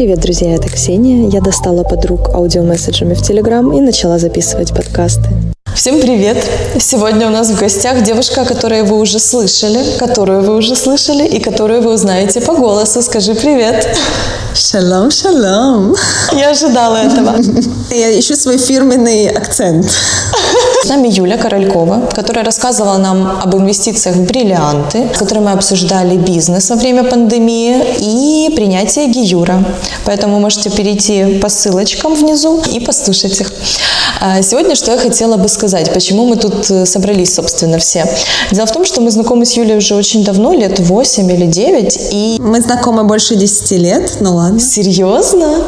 Привет, друзья, это Ксения. Я достала подруг аудиомесседжами в Телеграм и начала записывать подкасты. Всем привет! Сегодня у нас в гостях девушка, которую вы уже слышали, которую вы уже слышали и которую вы узнаете по голосу. Скажи привет! Шалом, шалом! Я ожидала этого. Я ищу свой фирменный акцент. С нами Юля Королькова, которая рассказывала нам об инвестициях в бриллианты, с которой мы обсуждали бизнес во время пандемии и принятие Гиюра. Поэтому можете перейти по ссылочкам внизу и послушать их. А сегодня что я хотела бы сказать, почему мы тут э, собрались, собственно, все. Дело в том, что мы знакомы с Юлей уже очень давно, лет 8 или 9, и... Мы знакомы больше 10 лет, ну ладно. Серьезно?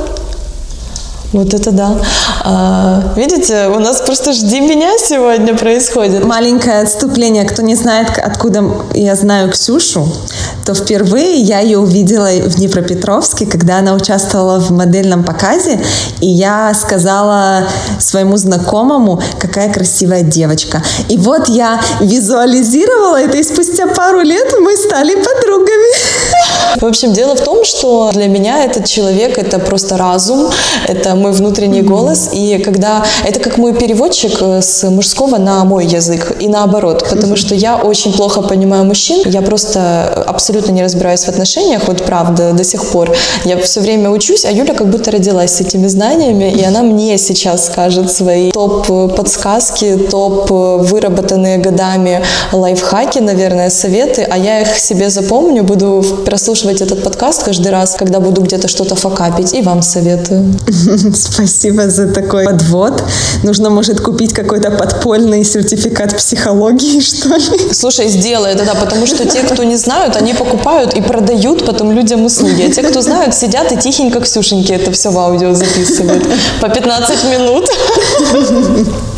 Вот это да. А, видите, у нас просто жди меня сегодня происходит. Маленькое отступление. Кто не знает, откуда я знаю Ксюшу, то впервые я ее увидела в Днепропетровске, когда она участвовала в модельном показе, и я сказала своему знакомому, какая красивая девочка. И вот я визуализировала это, и спустя пару лет мы стали подругами. В общем, дело в том, что для меня этот человек — это просто разум, это мой внутренний голос, и когда... Это как мой переводчик э, с мужского на мой язык, и наоборот, потому что я очень плохо понимаю мужчин, я просто абсолютно не разбираюсь в отношениях, вот правда, до сих пор. Я все время учусь, а Юля как будто родилась с этими знаниями, и она мне сейчас скажет свои топ-подсказки, топ-выработанные годами лайфхаки, наверное, советы, а я их себе запомню, буду прослушивать этот подкаст каждый раз, когда буду где-то что-то факапить, и вам советую. Спасибо за такой подвод. Нужно, может, купить какой-то подпольный сертификат психологии, что ли? Слушай, сделай это, да, потому что те, кто не знают, они покупают и продают потом людям услуги. А те, кто знают, сидят и тихенько Ксюшеньки это все в аудио записывают. По 15 минут.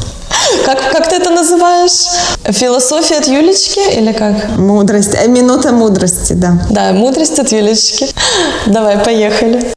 Как, как ты это называешь? Философия от Юлечки или как? Мудрость. Э, минута мудрости, да. Да, мудрость от Юлечки. Давай, поехали.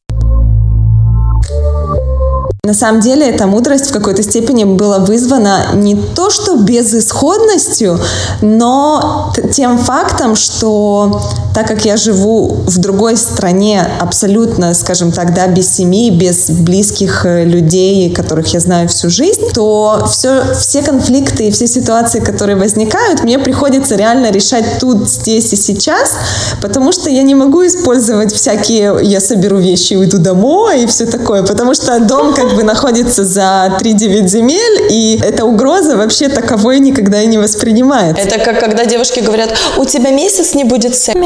На самом деле эта мудрость в какой-то степени была вызвана не то что безысходностью, но тем фактом, что так как я живу в другой стране абсолютно, скажем так, да, без семьи, без близких э, людей, которых я знаю всю жизнь, то все, все конфликты и все ситуации, которые возникают, мне приходится реально решать тут, здесь и сейчас, потому что я не могу использовать всякие «я соберу вещи и уйду домой» и все такое, потому что дом как бы находится за 3-9 земель, и эта угроза вообще таковой никогда и не воспринимается. Это как когда девушки говорят, у тебя месяц не будет секса.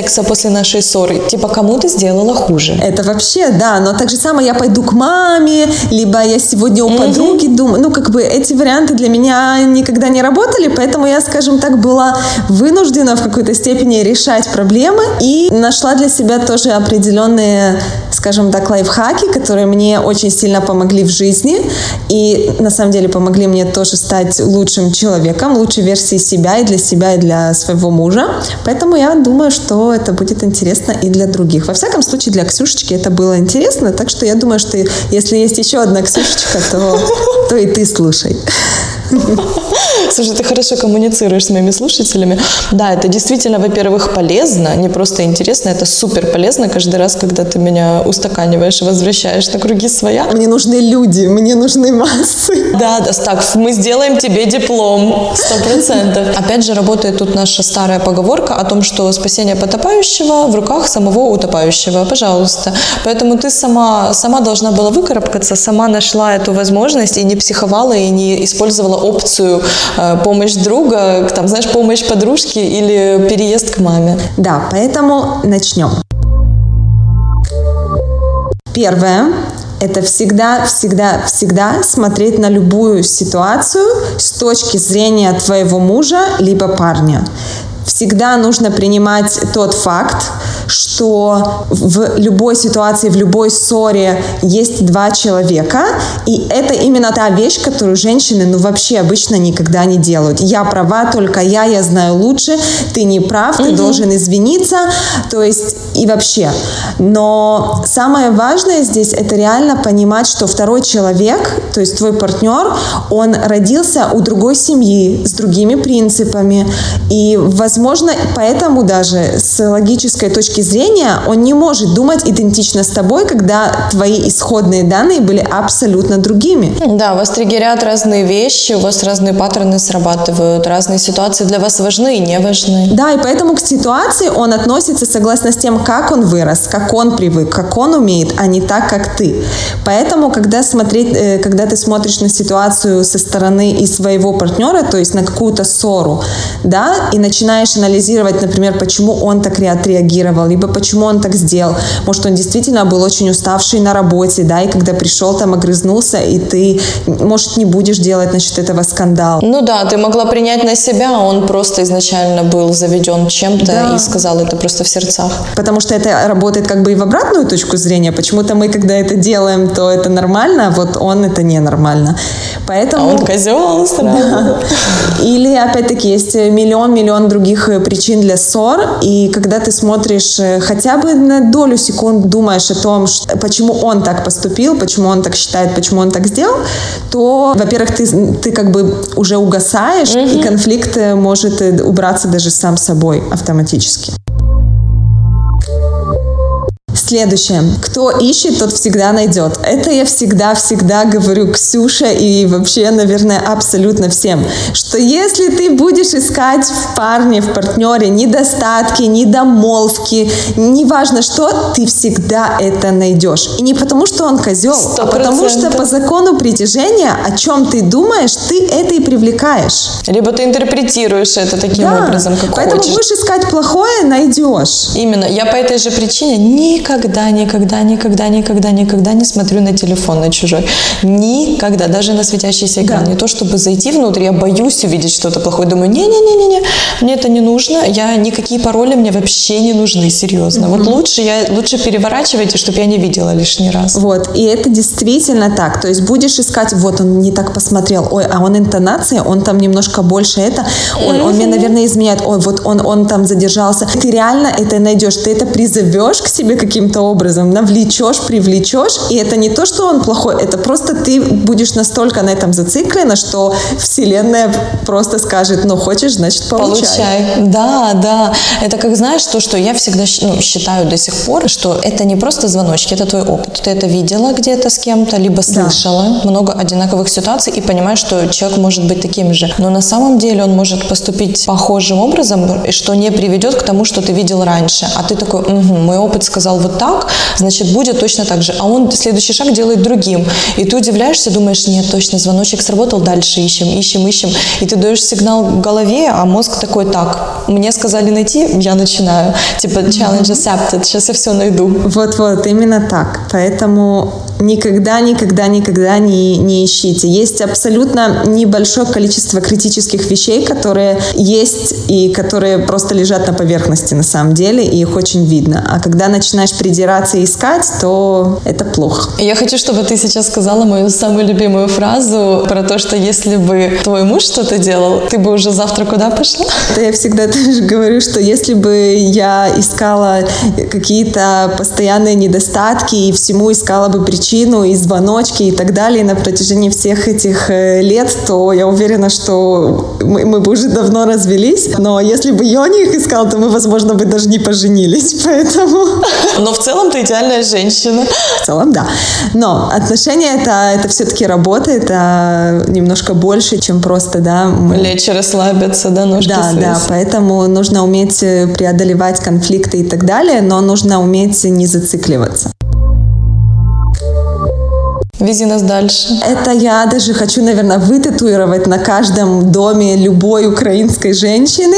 Секса после нашей ссоры. Типа, кому ты сделала хуже. Это вообще, да, но так же самое я пойду к маме, либо я сегодня у mm-hmm. подруги думаю. Ну, как бы эти варианты для меня никогда не работали, поэтому я, скажем так, была вынуждена в какой-то степени решать проблемы и нашла для себя тоже определенные, скажем так, лайфхаки, которые мне очень сильно помогли в жизни и на самом деле помогли мне тоже стать лучшим человеком, лучшей версией себя и для себя, и для своего мужа. Поэтому я думаю, что это будет интересно и для других. Во всяком случае, для Ксюшечки это было интересно, так что я думаю, что если есть еще одна Ксюшечка, то, то и ты слушай. Слушай, ты хорошо коммуницируешь с моими слушателями. Да, это действительно, во-первых, полезно, не просто интересно, это супер полезно каждый раз, когда ты меня устаканиваешь и возвращаешь на круги своя. Мне нужны люди, мне нужны массы. Да, да, так, мы сделаем тебе диплом, сто процентов. Опять же, работает тут наша старая поговорка о том, что спасение потопающего в руках самого утопающего. Пожалуйста. Поэтому ты сама, сама должна была выкарабкаться, сама нашла эту возможность и не психовала, и не использовала опцию помощь друга, там, знаешь, помощь подружки или переезд к маме. Да, поэтому начнем. Первое это всегда, всегда, всегда смотреть на любую ситуацию с точки зрения твоего мужа либо парня. Всегда нужно принимать тот факт, что в любой ситуации, в любой ссоре есть два человека, И это именно та вещь, которую женщины, ну, вообще обычно никогда не делают. Я права, только я, я знаю лучше, ты не прав, ты должен извиниться, то есть и вообще. Но самое важное здесь это реально понимать, что второй человек, то есть твой партнер, он родился у другой семьи, с другими принципами. И, возможно, поэтому даже с логической точки зрения он не может думать идентично с тобой, когда твои исходные данные были абсолютно другими. Да, вас триггерят разные вещи, у вас разные паттерны срабатывают, разные ситуации для вас важны и не важны. Да, и поэтому к ситуации он относится согласно с тем, как он вырос, как он привык, как он умеет, а не так, как ты. Поэтому, когда, смотреть, э, когда ты смотришь на ситуацию со стороны и своего партнера, то есть на какую-то ссору, да, и начинаешь анализировать, например, почему он так отреагировал, либо почему он так сделал. Может, он действительно был очень уставший на работе, да, и когда пришел там, огрызнулся, и ты, может, не будешь делать насчет этого скандал. Ну да, ты могла принять на себя, а он просто изначально был заведен чем-то Да. и сказал это просто в сердцах. Потому что это работает как бы и в обратную точку зрения. Почему-то мы, когда это делаем, то это нормально, а вот он это ненормально. А Поэтому... он козел сразу. Или, опять-таки, есть миллион-миллион других э, причин для ссор, и когда ты смотришь э, хотя бы на долю секунд, думаешь о том, что- почему он так поступил, почему он так считает, почему он так сделал, то, во-первых, ты, ты как бы уже угасаешь, и конфликт э, может убраться даже сам собой автоматически. Следующее. Кто ищет, тот всегда найдет. Это я всегда-всегда говорю Ксюша и вообще, наверное, абсолютно всем, что если ты будешь искать в парне, в партнере недостатки, недомолвки, неважно что, ты всегда это найдешь. И не потому, что он козел, Сто а потому что по закону притяжения, о чем ты думаешь, ты это и привлекаешь. Либо ты интерпретируешь это таким Да. образом, как Поэтому хочешь. будешь искать плохое, найдешь. Именно. Я по этой же причине никогда, никогда, никогда, никогда, никогда не смотрю на телефон на чужой. Никогда. Даже на светящийся экран. Да. Не то, чтобы зайти внутрь, я боюсь увидеть что-то плохое. Думаю, не-не-не-не, мне это не нужно. Я никакие пароли мне вообще не нужны, серьезно. Вот лучше я лучше переворачивайте, чтобы я не видела лишний раз. Вот, и это действительно так. То есть будешь искать, вот он не так посмотрел, ой, а он интонация, он там немножко больше это, ой, он мне, наверное, изменяет, ой, вот он, он там задержался. Ты реально это найдешь, ты это призовешь к себе каким-то образом, навлечешь, привлечешь, и это не то, что он плохой, это просто ты будешь настолько на этом зациклена, что вселенная просто скажет, ну, хочешь, значит, получай. Получай. Да, да. Это как знаешь, то, что я всегда ну, считаю до сих пор, что это не просто звоночки, это твой опыт. Ты это видела где-то с кем-то, либо слышала много одинаковых ситуаций и понимаешь, что человек может быть таким же. Но на самом деле он может поступить похожим образом, и что не приведет к тому, что ты видел раньше. А ты такой, «Мгм, мой опыт сказал вот так, значит, будет точно так же. А он следующий шаг делает другим. И ты удивляешься, думаешь, нет, точно, звоночек сработал, дальше ищем, ищем, ищем. И ты даешь сигнал в голове, а мозг такой, так, мне сказали найти, я начинаю. Типа, challenge accepted, сейчас я все найду. Вот-вот, именно так. Поэтому никогда, никогда, никогда не, не ищите. Есть абсолютно небольшое количество критических вещей, которые есть и которые просто лежат на поверхности на самом деле, и их очень видно. А когда начинаешь придираться и искать, то это плохо. Я хочу, чтобы ты сейчас сказала мою самую любимую фразу про то, что если бы твой муж что-то делал, ты бы уже завтра куда пошла? Это я всегда тоже говорю, что если бы я искала какие-то постоянные недостатки и всему искала бы причину и звоночки и так далее на протяжении всех этих э, лет, то я уверена, что мы, мы бы уже давно развелись. Но если бы я не их искал, то мы, возможно, бы даже не поженились. Поэтому Но в целом ты идеальная женщина. в целом, да. Но отношения это, это все-таки работа, это немножко больше, чем просто, да, мы- Лечь расслабиться, да, ножки да, свесить. да, поэтому нужно уметь э, преодолевать конфликты и так далее, но нужно уметь не зацикливаться. Вези нас дальше. Это я даже хочу, наверное, вытатуировать на каждом доме любой украинской женщины,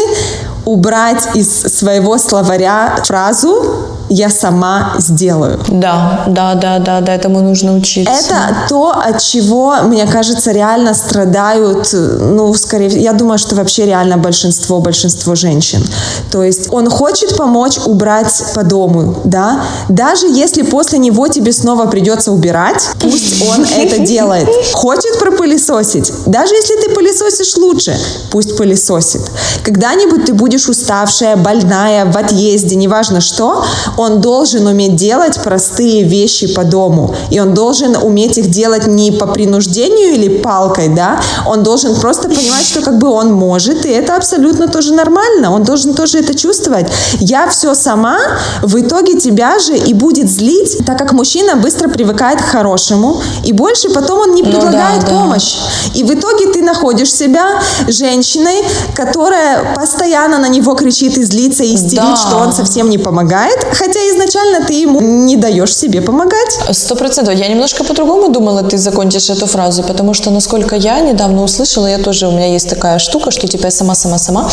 убрать из своего словаря фразу я сама сделаю. Да, да, да, да, да, этому нужно учиться. Это то, от чего, мне кажется, реально страдают, ну, скорее, я думаю, что вообще реально большинство, большинство женщин. То есть он хочет помочь убрать по дому, да, даже если после него тебе снова придется убирать, пусть он это делает. Хочет пропылесосить, даже если ты пылесосишь лучше, пусть пылесосит. Когда-нибудь ты будешь уставшая, больная, в отъезде, неважно что, он должен уметь делать простые вещи по дому. И он должен уметь их делать не по принуждению или палкой, да, он должен просто понимать, что как бы он может, и это абсолютно тоже нормально, он должен тоже это чувствовать. Я все сама, в итоге тебя же и будет злить, так как мужчина быстро привыкает к хорошему, и больше потом он не предлагает Ну да, да. помощь. И в итоге ты находишь себя женщиной, которая постоянно на него кричит и злится, и истерит, Да. что он совсем не помогает, хотя изначально ты ему не даешь себе помогать. Сто процентов. Я немножко по-другому думала, ты закончишь эту фразу, потому что, насколько я недавно услышала, я тоже, у меня есть такая штука, что типа я сама-сама-сама,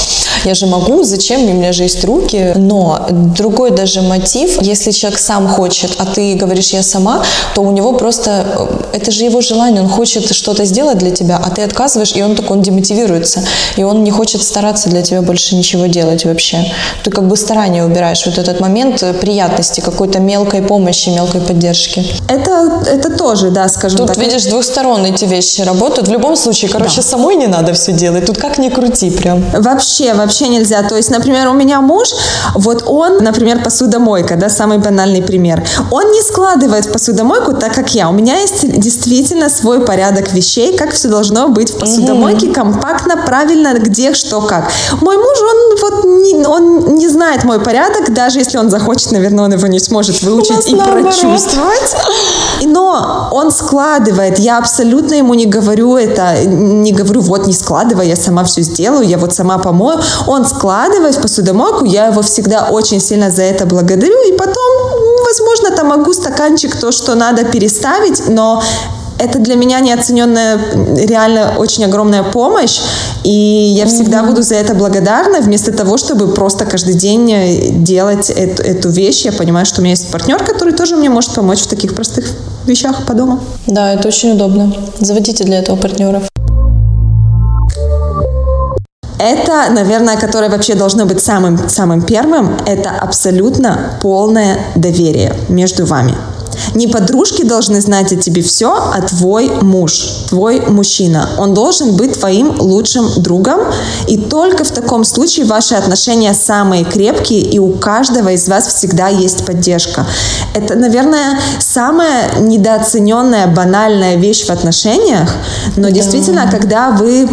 я же могу, зачем, у меня же есть руки, но другой даже мотив, если человек сам хочет, а ты говоришь я сама, то у него просто, э, это же его желание, он хочет что-то сделать для тебя, а ты отказываешь, и он так, он демотивируется, и он не хочет стараться для тебя больше ничего делать вообще. Ты как бы старание убираешь, вот этот момент э, приятности, какой-то мелкой помощи, мелкой поддержки. Это, это тоже, да, скажем Тут, так. видишь, двухсторонние эти вещи работают. В любом случае, короче, самой не надо все делать. Тут как ни крути прям. Вообще, вообще нельзя. То есть, например, у меня муж, вот он, например, посудомойка, да, самый банальный пример. Он не складывает в посудомойку так, как я. У меня есть действительно свой порядок вещей, как все должно быть в посудомойке, компактно, правильно, где, что, как. Мой муж, он вот не, он не знает мой порядок, даже если он захочет, наверное, он его не сможет выучить и наоборот. прочувствовать. Но он складывает. Я абсолютно ему не говорю это, не говорю, вот не складывай, я сама все сделаю, я вот сама помою. Он складывает в посудомойку, я его всегда очень сильно за это благодарю. И потом, возможно, там могу стаканчик, то, что надо переставить, но это для меня неоцененная, реально очень огромная помощь, и я всегда буду за это благодарна, вместо того, чтобы просто каждый день э, делать эту, эту вещь. Я понимаю, что у меня есть партнер, который тоже мне может помочь в таких простых вещах по дому. Да, это очень удобно. Заводите для этого партнеров. Это, наверное, которое вообще должно быть самым, самым первым, это абсолютно полное доверие между вами. Не подружки должны знать о тебе все, а твой муж, твой мужчина. Он должен быть твоим лучшим другом, и только в таком случае ваши отношения самые крепкие, и у каждого из вас всегда есть поддержка. Это, наверное, самая недооцененная, банальная вещь в отношениях, но действительно, когда вы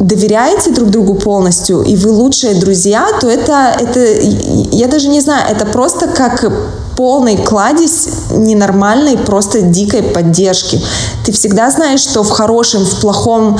доверяете друг другу полностью, и вы лучшие друзья, то это, это, я даже не знаю, это просто как полный кладезь ненормальной, просто дикой поддержки. Ты всегда знаешь, что в хорошем, в плохом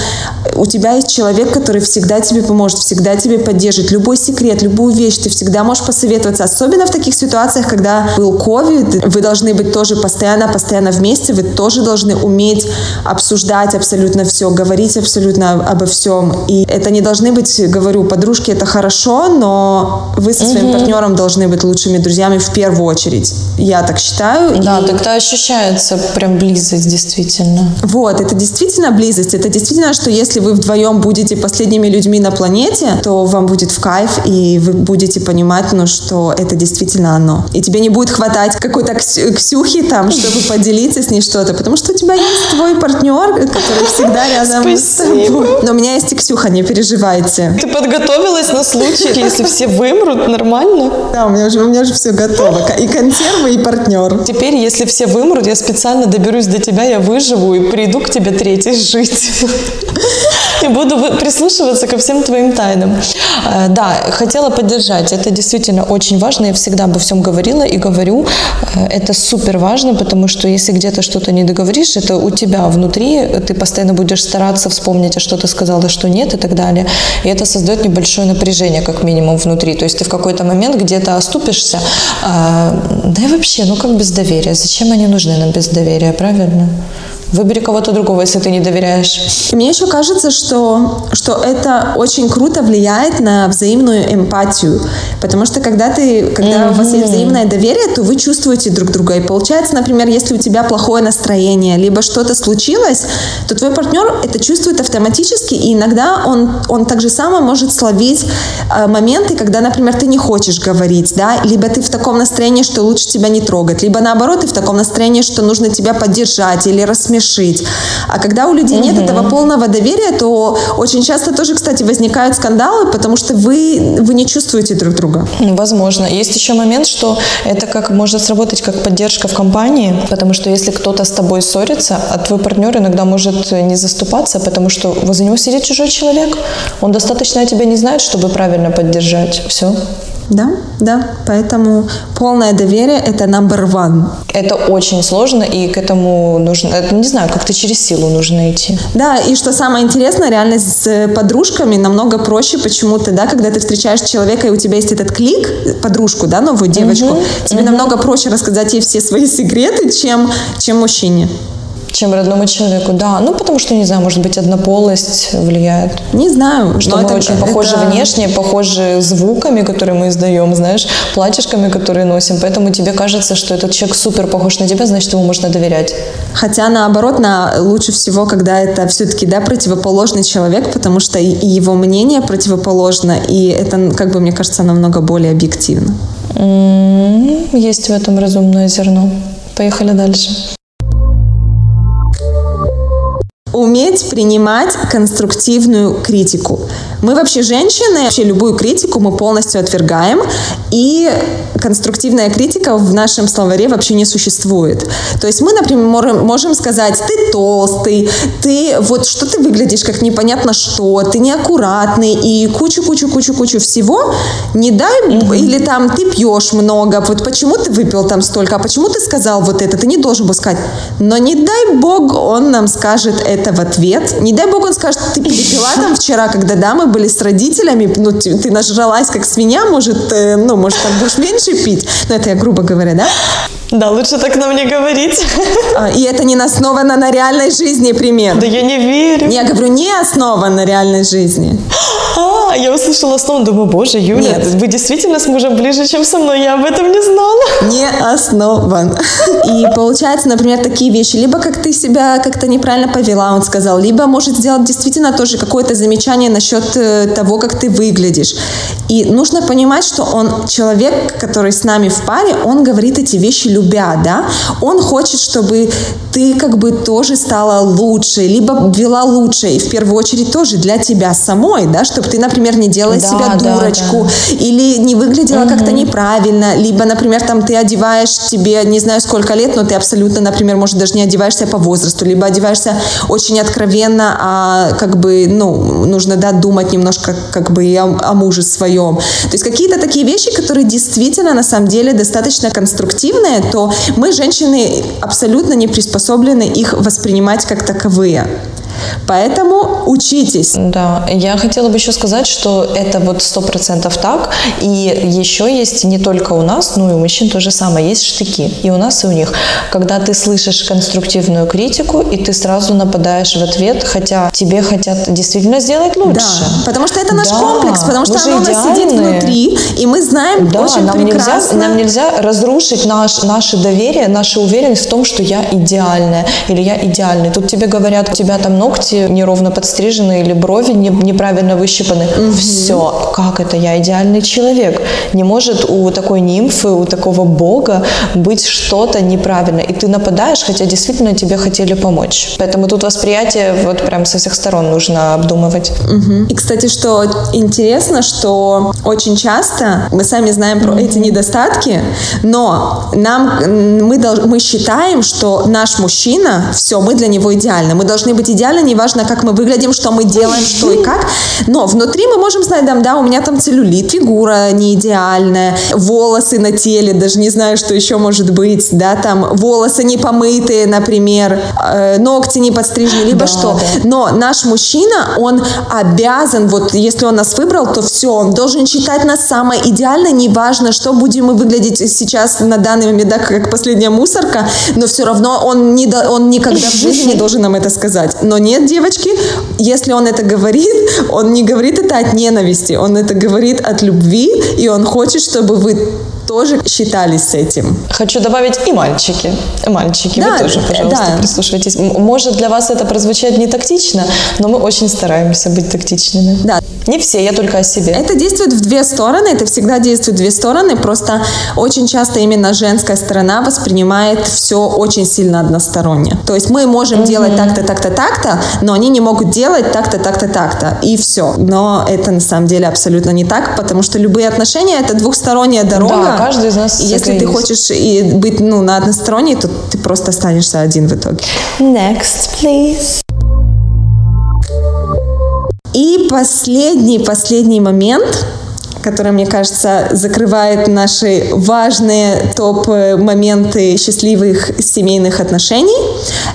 у тебя есть человек, который всегда тебе поможет, всегда тебе поддержит. Любой секрет, любую вещь, ты всегда можешь посоветоваться. Особенно в таких ситуациях, когда был ковид, вы должны быть тоже постоянно, постоянно вместе, вы тоже должны уметь обсуждать абсолютно все, говорить абсолютно обо всем. И это не должны быть, говорю, подружки, это хорошо, но вы со своим партнером должны быть лучшими друзьями в первую очередь. Я так считаю. Да, И- тогда ощущается прям близость, действительно. вот, это действительно близость. Это действительно, что если вы вдвоем будете последними людьми на планете, то вам будет в кайф, и вы будете понимать, ну, что это действительно оно. И тебе не будет хватать какой-то Ксю- Ксюхи там, чтобы поделиться с ней что-то, потому что у тебя есть твой партнер, который всегда рядом с Спасибо. тобой. Но у меня есть и Ксюха, не переживайте. Ты подготовилась на случай, если все вымрут, нормально? Да, у меня уже, у меня уже все готово. И консервы, и партнер. Теперь, если все вымрут, я специально доберусь до тебя, я выживу и приду к тебе третий жить. И буду прислушиваться ко всем твоим тайнам. Э, Да, хотела поддержать. Это действительно очень важно. Я всегда обо всем говорила и говорю. Э, Это супер важно, потому что если где-то что-то не договоришь, это у тебя внутри. Ты постоянно будешь стараться вспомнить, а что ты сказала, что нет и так далее. И это создает небольшое напряжение, как минимум, внутри. То есть ты в какой-то момент где-то оступишься. Да и вообще, ну как без доверия? Зачем они нужны нам без доверия, правильно? Выбери кого-то другого, если ты не доверяешь. Мне еще кажется, что, что это очень круто влияет на взаимную эмпатию. Потому что когда, ты, когда у вас есть взаимное доверие, то вы чувствуете друг друга. И получается, например, если у тебя плохое настроение, либо что-то случилось, то твой партнер это чувствует автоматически, и иногда он, он так же само может словить э, моменты, когда, например, ты не хочешь говорить, да, либо ты в таком настроении, что лучше тебя не трогать, либо наоборот, ты в таком настроении, что нужно тебя поддержать или рассмешить. А когда у людей нет этого полного доверия, то очень часто тоже, кстати, возникают скандалы, потому что вы, вы не чувствуете друг друга. Возможно. Есть еще момент, что это как может сработать как поддержка в компании, потому что если кто-то с тобой ссорится, а твой партнер иногда может не заступаться, потому что возле него сидит чужой человек, он достаточно тебя не знает, чтобы правильно поддержать. Все. Да, да. Поэтому полное доверие – это number one. Это очень сложно, и к этому нужно, это, не знаю, как-то через силу нужно идти. Да, и что самое интересное, реально с подружками намного проще почему-то, да, когда ты встречаешь человека, и у тебя есть этот клик, подружку, да, новую девочку, угу, тебе угу. намного проще рассказать ей все свои секреты, чем, чем мужчине чем родному человеку, да. Ну, потому что, не знаю, может быть, однополость влияет. Не знаю. Что мы это, очень похожи это... внешне, похожи звуками, которые мы издаем, знаешь, платьишками, которые носим. Поэтому тебе кажется, что этот человек супер похож на тебя, значит, ему можно доверять. Хотя, наоборот, на, лучше всего, когда это все-таки, да, противоположный человек, потому что и, его мнение противоположно, и это, как бы, мне кажется, намного более объективно. Есть в этом разумное зерно. Поехали дальше. Уметь принимать конструктивную критику. Мы вообще женщины, вообще любую критику мы полностью отвергаем, и конструктивная критика в нашем словаре вообще не существует. То есть мы, например, можем сказать, ты толстый, ты вот что ты выглядишь как непонятно что, ты неаккуратный и кучу-кучу-кучу-кучу всего, не дай, mm-hmm. или там ты пьешь много, вот почему ты выпил там столько, а почему ты сказал вот это, ты не должен был сказать. Но не дай бог он нам скажет это это в ответ. Не дай бог он скажет, ты перепила там вчера, когда да, мы были с родителями, ну, ты, ты нажралась как свинья, может, э, ну, может, там будешь меньше пить. Ну, это я грубо говоря, да? Да, лучше так нам не говорить. А, и это не основано на реальной жизни пример. Да я не верю. Я говорю, не основан на реальной жизни. А, я услышала основу, думаю, боже, Юля, Нет. вы действительно с мужем ближе, чем со мной, я об этом не знала. Не основан. И получается, например, такие вещи, либо как ты себя как-то неправильно повела, он сказал, либо может сделать действительно тоже какое-то замечание насчет э, того, как ты выглядишь. И нужно понимать, что он человек, который с нами в паре, он говорит эти вещи любя, да, он хочет, чтобы ты как бы тоже стала лучше, либо вела лучше, и в первую очередь тоже для тебя самой, да, чтобы ты, например, не делала да, себя дурочку, да, да. или не выглядела угу. как-то неправильно, либо, например, там ты одеваешь тебе не знаю сколько лет, но ты абсолютно, например, может даже не одеваешься по возрасту, либо одеваешься очень откровенно, а как бы, ну, нужно, да, думать немножко как бы и о, о муже своем. То есть какие-то такие вещи, которые действительно на самом деле достаточно конструктивные, то мы, женщины, абсолютно не приспособлены их воспринимать как таковые. Поэтому учитесь. Да, я хотела бы еще сказать, что это вот сто процентов так. И еще есть не только у нас, но и у мужчин то же самое. Есть штыки и у нас, и у них. Когда ты слышишь конструктивную критику, и ты сразу нападаешь в ответ, хотя тебе хотят действительно сделать лучше. Да, потому что это наш да, комплекс, потому что оно у нас сидит внутри, и мы знаем да, очень нам прекрасно. Нельзя, нам нельзя разрушить наш, наше доверие, нашу уверенность в том, что я идеальная или я идеальный. Тут тебе говорят, у тебя там ногти неровно подстрижены или брови не, неправильно выщипаны. Угу. Все, как это? Я идеальный человек. Не может у такой нимфы, у такого бога быть что-то неправильно. И ты нападаешь, хотя действительно тебе хотели помочь. Поэтому тут восприятие вот прям со всех сторон нужно обдумывать. Угу. И, кстати, что интересно, что очень часто мы сами знаем про угу. эти недостатки, но нам мы, мы считаем, что наш мужчина, все, мы для него идеальны. Мы должны быть идеальны идеально, неважно, как мы выглядим, что мы делаем, что и как. Но внутри мы можем знать, да, да, у меня там целлюлит, фигура не идеальная, волосы на теле, даже не знаю, что еще может быть, да, там волосы не помытые, например, э, ногти не подстрижены, либо Да, что. да. Но наш мужчина, он обязан, вот если он нас выбрал, то все, он должен считать нас самой идеальной, неважно, что будем мы выглядеть сейчас на данный момент, да, как последняя мусорка, но все равно он, не, он никогда в жизни не должен нам это сказать. Но нет, девочки, если он это говорит, он не говорит это от ненависти, он это говорит от любви, и он хочет, чтобы вы тоже считались с этим. Хочу добавить и мальчики. И мальчики, Да, вы тоже, пожалуйста, да. прислушивайтесь. Может для вас это прозвучать не тактично, но мы очень стараемся быть тактичными. Да. Не все, я только о себе. Это действует в две стороны, это всегда действует в две стороны, просто очень часто именно женская сторона воспринимает все очень сильно односторонне. То есть мы можем делать так-то, так-то, так-то, но они не могут делать так-то, так-то, так-то, и все. Но это на самом деле абсолютно не так, потому что любые отношения это двухсторонняя дорога. Да, каждый из нас И если ты эгоист. хочешь и быть ну, на односторонней, то ты просто останешься один в итоге. Next, please. И последний, последний момент, который, мне кажется, закрывает наши важные топ-моменты счастливых семейных отношений,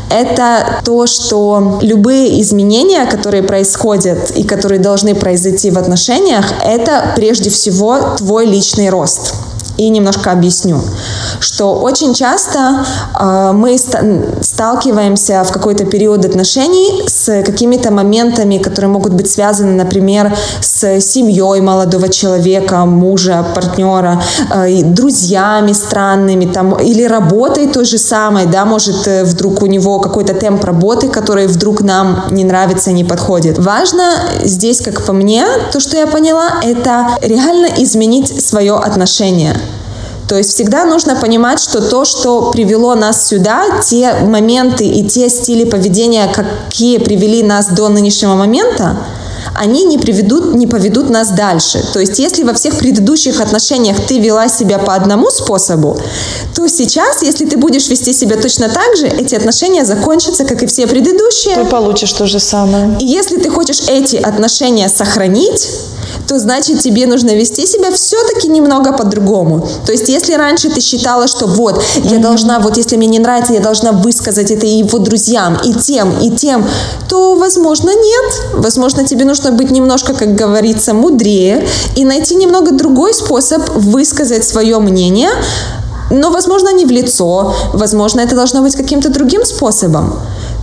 это то, что любые изменения, которые происходят и которые должны произойти в отношениях, это прежде всего твой личный рост. И немножко объясню, что очень часто э, мы сталкиваемся в какой-то период отношений с какими-то моментами, которые могут быть связаны, например, с семьей молодого человека, мужа, партнера, э, друзьями странными, там, или работой той же самой, да, может э, вдруг у него какой-то темп работы, который вдруг нам не нравится, не подходит. Важно здесь, как по мне, то, что я поняла, это реально изменить свое отношение. То есть всегда нужно понимать, что то, что привело нас сюда, те моменты и те стили поведения, какие привели нас до нынешнего момента, они не приведут, не поведут нас дальше. То есть, если во всех предыдущих отношениях ты вела себя по одному способу, то сейчас, если ты будешь вести себя точно так же, эти отношения закончатся, как и все предыдущие. Ты получишь то же самое. И если ты хочешь эти отношения сохранить, то значит тебе нужно вести себя все-таки немного по-другому. То есть если раньше ты считала, что вот, я должна, вот если мне не нравится, я должна высказать это и его друзьям, и тем, и тем, то, возможно, нет. Возможно, тебе нужно быть немножко, как говорится, мудрее и найти немного другой способ высказать свое мнение, но, возможно, не в лицо, возможно, это должно быть каким-то другим способом.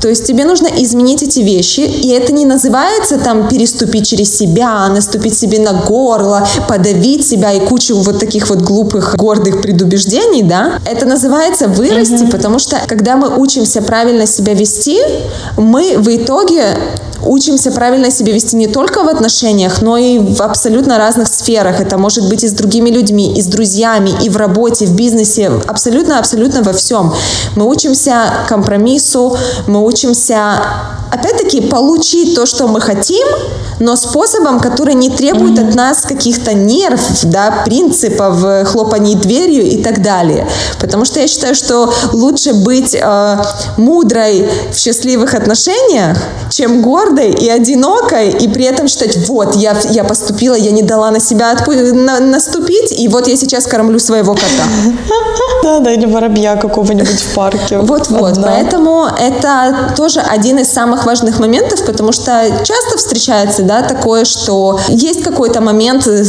То есть тебе нужно изменить эти вещи, и это не называется там переступить через себя, наступить себе на горло, подавить себя и кучу вот таких вот глупых, гордых предубеждений, да. Это называется вырасти, потому что когда мы учимся правильно себя вести, мы в итоге учимся правильно себя вести не только в отношениях, но и в абсолютно разных сферах. Это может быть и с другими людьми, и с друзьями, и в работе, в бизнесе, абсолютно-абсолютно во всем. Мы учимся компромиссу, мы учимся, опять-таки, получить то, что мы хотим, но способом, который не требует от нас каких-то нерв, да, принципов, э, хлопаний дверью и так далее. Потому что я считаю, что лучше быть э, мудрой в счастливых отношениях, чем гордой и одинокой, и при этом считать, вот, я, я поступила, я не дала на себя отпу- на- наступить, и вот я сейчас кормлю своего кота. Да, да, или воробья какого-нибудь в парке. Вот-вот, поэтому это тоже один из самых важных моментов, потому что часто встречается, да, такое, что есть какой-то момент, э,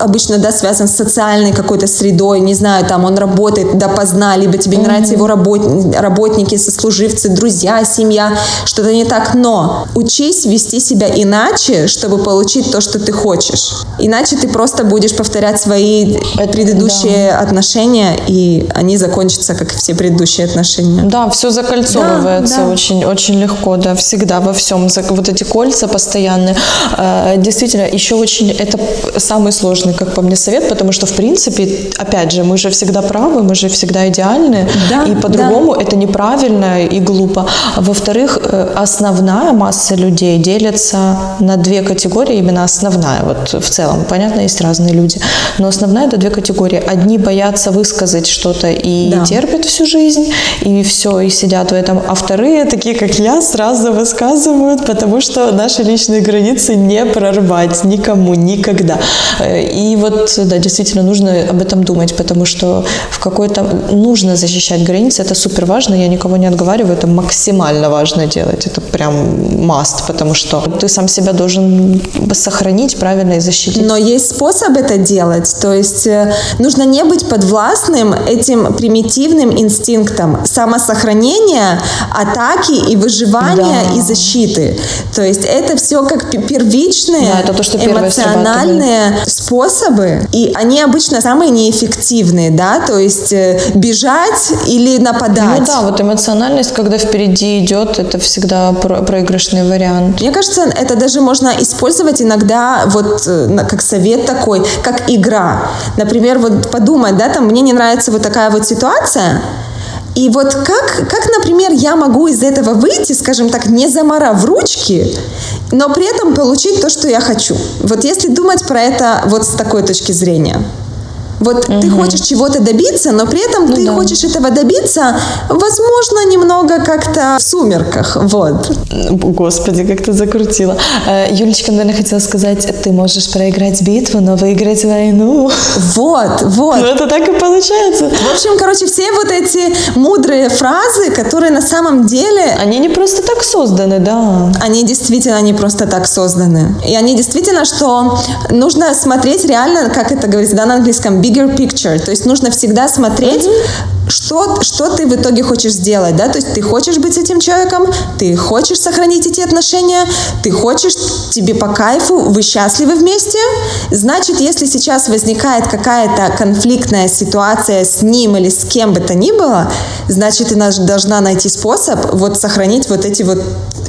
обычно, да, связан с социальной какой-то средой, не знаю, там он работает допоздна, либо тебе не нравятся его работ- работники, сослуживцы, друзья, семья, что-то не так, но учись вести себя иначе, чтобы получить то, что ты хочешь. Иначе ты просто будешь повторять свои Это- предыдущие отношения, и они закончатся, как все предыдущие отношения. Да, все закольцовывается Да, да. очень, очень легко, да, всегда во всем. Вот эти кольца постоянные. Э, Действительно, еще очень это самый сложный, как по мне, совет, потому что, в принципе, опять же, мы же всегда правы, мы же всегда идеальны, Да, и по-другому это неправильно и глупо. Во-вторых, э, основная масса людей делится на две категории, именно основная. Вот в целом, понятно, есть разные люди. Но основная это две категории. Одни боятся высказать что-то и Да. терпят всю жизнь, и все, и сидят в этом. А вторые, такие как я, сразу высказывают, потому что наши личные границы не прорвать никому, никогда. Э, И вот, да, действительно, нужно об этом думать, потому что в какой-то... Нужно защищать границы, это супер важно, я никого не отговариваю, это максимально важно делать, это прям must, потому что ты сам себя должен сохранить правильно и защитить. Но есть способ это делать. То есть э, нужно не быть подвластным этим примитивным инстинктам самосохранения, атаки и выживания Да. и защиты. То есть это все как пе- первичные Да, это то, что эмоциональные способы, и они обычно самые неэффективные, да, то есть э, бежать или нападать. Ну да, вот эмоциональность, когда впереди идет, это всегда про- проигрышный вариант. Мне кажется, это даже можно использовать иногда вот э, как совет такой, как игра. Например, вот подумать, да, там мне не нравится вот такая вот ситуация, и вот как, как, например, я могу из этого выйти, скажем так, не заморав ручки, но при этом получить то, что я хочу. Вот если думать про это вот с такой точки зрения. Вот ты хочешь чего-то добиться, но при этом ты да. хочешь этого добиться, возможно, немного как-то в сумерках. Вот. Господи, как ты закрутила. Э, Юлечка, наверное, хотела сказать, ты можешь проиграть битву, но выиграть войну. Вот, вот. Ну, это так и получается. В общем, короче, все вот эти мудрые фразы, которые на самом деле Они не просто так созданы, да. они действительно не просто так созданы. И они действительно, что нужно смотреть реально, как это говорится, да, на английском, bigger picture. То есть нужно всегда смотреть, что, что ты в итоге хочешь сделать, да, то есть ты хочешь быть с этим человеком, ты хочешь сохранить эти отношения, ты хочешь, тебе по кайфу, вы счастливы вместе, значит, если сейчас возникает какая-то конфликтная ситуация с ним или с кем бы то ни было, значит, ты должна найти способ вот сохранить вот эти вот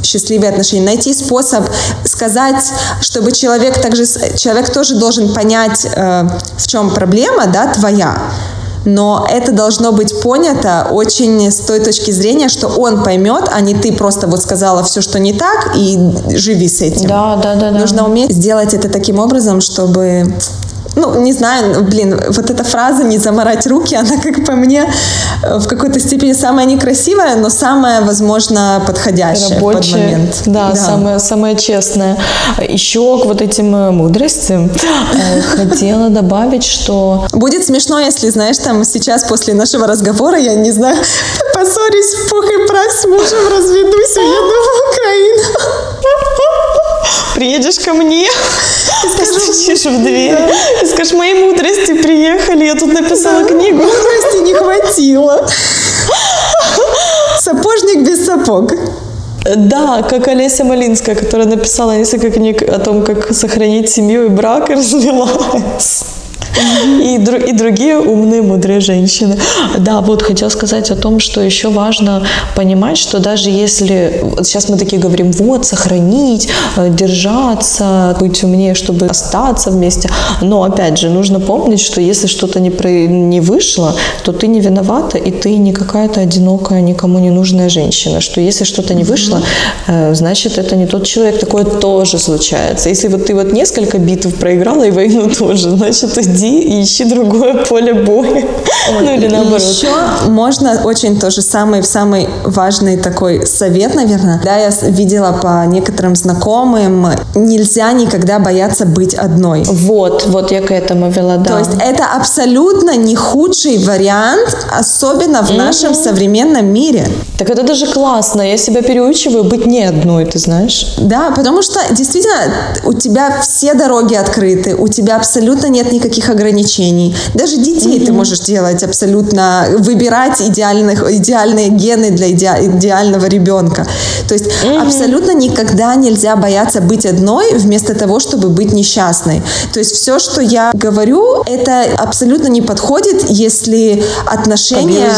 счастливые отношения, найти способ сказать, чтобы человек также, человек тоже должен понять, э, в чем проблема, да, твоя, но это должно быть понято очень с той точки зрения, что он поймет, а не ты просто вот сказала все, что не так, и живи с этим. Да, да, да, да. Нужно уметь сделать это таким образом, чтобы ну, не знаю, блин, вот эта фраза «не заморать руки», она, как по мне, э, в какой-то степени самая некрасивая, но самая, возможно, подходящая под Рабочее, момент. да, Самое, самое честное. Еще к вот этим э, мудростям э, хотела добавить, что Будет смешно, если, знаешь, там сейчас после нашего разговора, я не знаю, поссорюсь в пух и прах с мужем, разведусь, уеду в Украину. приедешь ко мне, постучишь в дверь и скажешь, мои мудрости приехали, я тут написала книгу. Мудрости не хватило. Сапожник без сапог. Да, как Олеся Малинская, которая написала несколько книг о том, как сохранить семью и брак, и развелась. И, дру- и другие умные, мудрые женщины. Да, вот хотела сказать о том, что еще важно понимать, что даже если... вот сейчас мы такие говорим, вот, сохранить, э, держаться, быть умнее, чтобы остаться вместе. Но, опять же, нужно помнить, что если что-то не, про- не вышло, то ты не виновата, и ты не какая-то одинокая, никому не нужная женщина. Что если что-то не вышло, э, значит, это не тот человек. Такое тоже случается. Если вот ты вот несколько битв проиграла и войну тоже, значит, иди и ищи другое поле боя. Ну или наоборот. Еще можно очень тоже самый самый важный такой совет, наверное. Да, я видела по некоторым знакомым, нельзя никогда бояться быть одной. Вот, вот я к этому вела, да. То есть это абсолютно не худший вариант, особенно в нашем современном мире. Так это даже классно. Я себя переучиваю быть не одной, ты знаешь. Да, потому что действительно у тебя все дороги открыты, у тебя абсолютно нет никаких ограничений. Даже детей ты можешь делать абсолютно, выбирать идеальных, идеальные гены для иде- идеального ребенка. То есть абсолютно никогда нельзя бояться быть одной вместо того, чтобы быть несчастной. То есть все, что я говорю, это абсолютно не подходит, если отношения,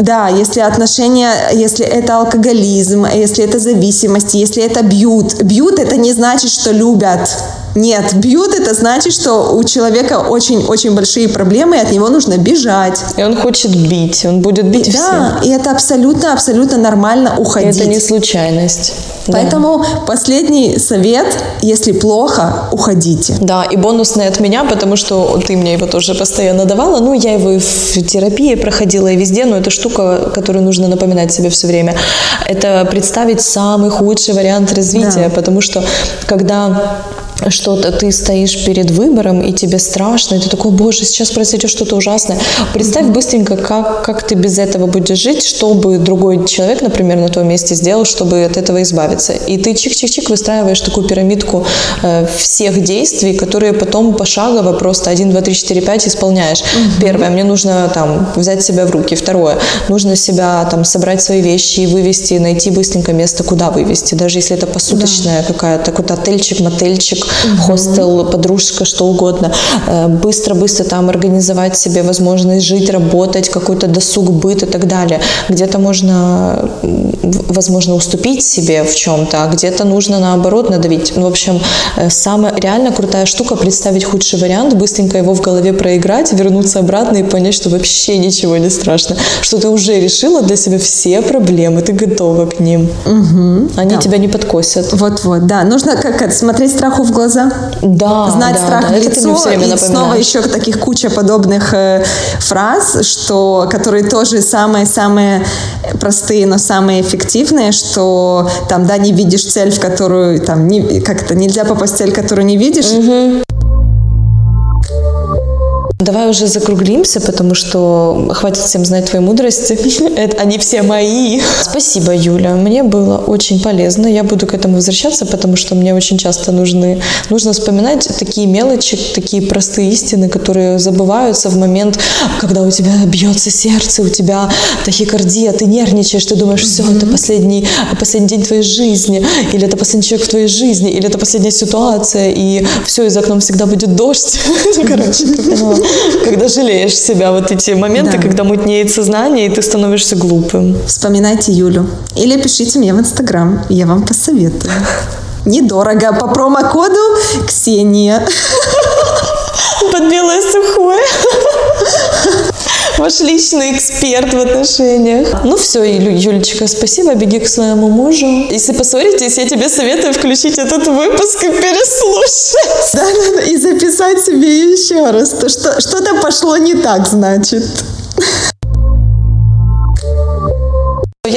да, если отношения, если это алкоголизм, если это зависимость, если это бьют. Бьют это не значит, что любят. Нет, бьют это значит, что у человека очень-очень большие проблемы, и от него нужно бежать. И он хочет бить, он будет бить Да, и это абсолютно-абсолютно нормально уходить. Это не случайность. Да. Поэтому последний совет, если плохо, уходите. Да, и бонусный от меня, потому что ты мне его тоже постоянно давала. Ну, я его и в терапии проходила, и везде, но это штука, которую нужно напоминать себе все время. Это представить самый худший вариант развития, Да. потому что когда что-то ты стоишь перед выбором, и тебе страшно, и ты такой, боже, сейчас произойдет что-то ужасное. Представь быстренько, как, как ты без этого будешь жить, чтобы другой человек, например, на твоем месте сделал, чтобы от этого избавиться. И ты чик-чик-чик выстраиваешь такую пирамидку э, всех действий, которые потом пошагово просто 1, 2, 3, 4, 5 исполняешь. Первое, мне нужно там взять себя в руки. Второе, нужно себя там собрать свои вещи и вывести, найти быстренько место, куда вывести. Даже если это посуточная какая-то, какой-то отельчик, мотельчик, хостел, подружка, что угодно. Э, Быстро-быстро там организовать себе возможность жить, работать, какой-то досуг, быт и так далее. Где-то можно, возможно, уступить себе в чем-то, а где-то нужно наоборот надавить. Ну, в общем, э, самая реально крутая штука представить худший вариант, быстренько его в голове проиграть, вернуться обратно и понять, что вообще ничего не страшно, что ты уже решила для себя все проблемы, ты готова к ним. Они Да. тебя не подкосят. Вот-вот, да. Нужно как смотреть страху в глаза, Да, знать да, страх да, в лицо. все время И снова еще таких куча подобных э, фраз, что, которые тоже самые-самые простые, но самые эффективные, что там, да, не видишь цель, в которую, там, не, как-то нельзя попасть в цель, которую не видишь. Давай уже закруглимся, потому что хватит всем знать твои мудрости. Это, они все мои. Спасибо, Юля. Мне было очень полезно. Я буду к этому возвращаться, потому что мне очень часто нужны, нужно вспоминать такие мелочи, такие простые истины, которые забываются в момент, когда у тебя бьется сердце, у тебя тахикардия, ты нервничаешь, ты думаешь, все, это последний, последний день твоей жизни, или это последний человек в твоей жизни, или это последняя ситуация, и все, и за окном всегда будет дождь. Короче, ты поняла. Когда жалеешь себя, вот эти моменты, Да. когда мутнеет сознание, и ты становишься глупым. Вспоминайте Юлю. Или пишите мне в Инстаграм, я вам посоветую. Недорого. По промокоду Ксения. Под белое сухое. Ваш личный эксперт в отношениях. Ну все, Юлечка, спасибо, беги к своему мужу. Если поссоритесь, я тебе советую включить этот выпуск и переслушать. Да, да, и записать себе еще раз. То, что, что-то пошло не так, значит.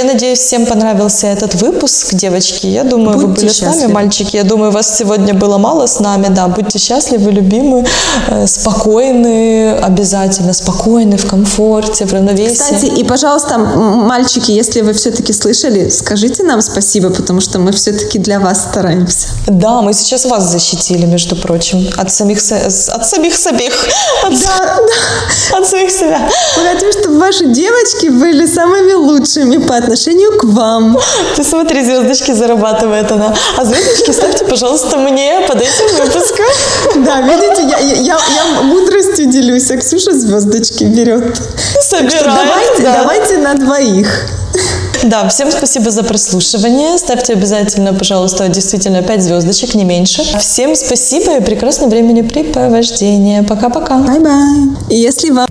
Я надеюсь, всем понравился этот выпуск, девочки. Я думаю, вы Будьте были с нами, счастливы. мальчики. Я думаю, вас сегодня было мало с нами. Да, будьте счастливы, любимы, э, спокойны, обязательно спокойны, в комфорте, в равновесии. Кстати, и, пожалуйста, мальчики, если вы все-таки слышали, скажите нам спасибо, потому что мы все-таки для вас стараемся. Да, мы сейчас вас защитили, между прочим, от самих, от самих собих, от, Да, да. от самих себя. Мы хотим, чтобы ваши девочки были самыми лучшими по отношению к вам. Ты смотри, звездочки зарабатывает она. А звездочки ставьте, пожалуйста, мне под этим выпуском. Да, видите, я, я, я- мудростью делюсь, а Ксюша звездочки берет. Собирает, давайте, да. давайте на двоих. Да, всем спасибо за прослушивание. Ставьте обязательно, пожалуйста, действительно 5 звездочек, не меньше. Всем спасибо и прекрасного времяпрепровождения. Пока-пока. Bye-bye. И если вам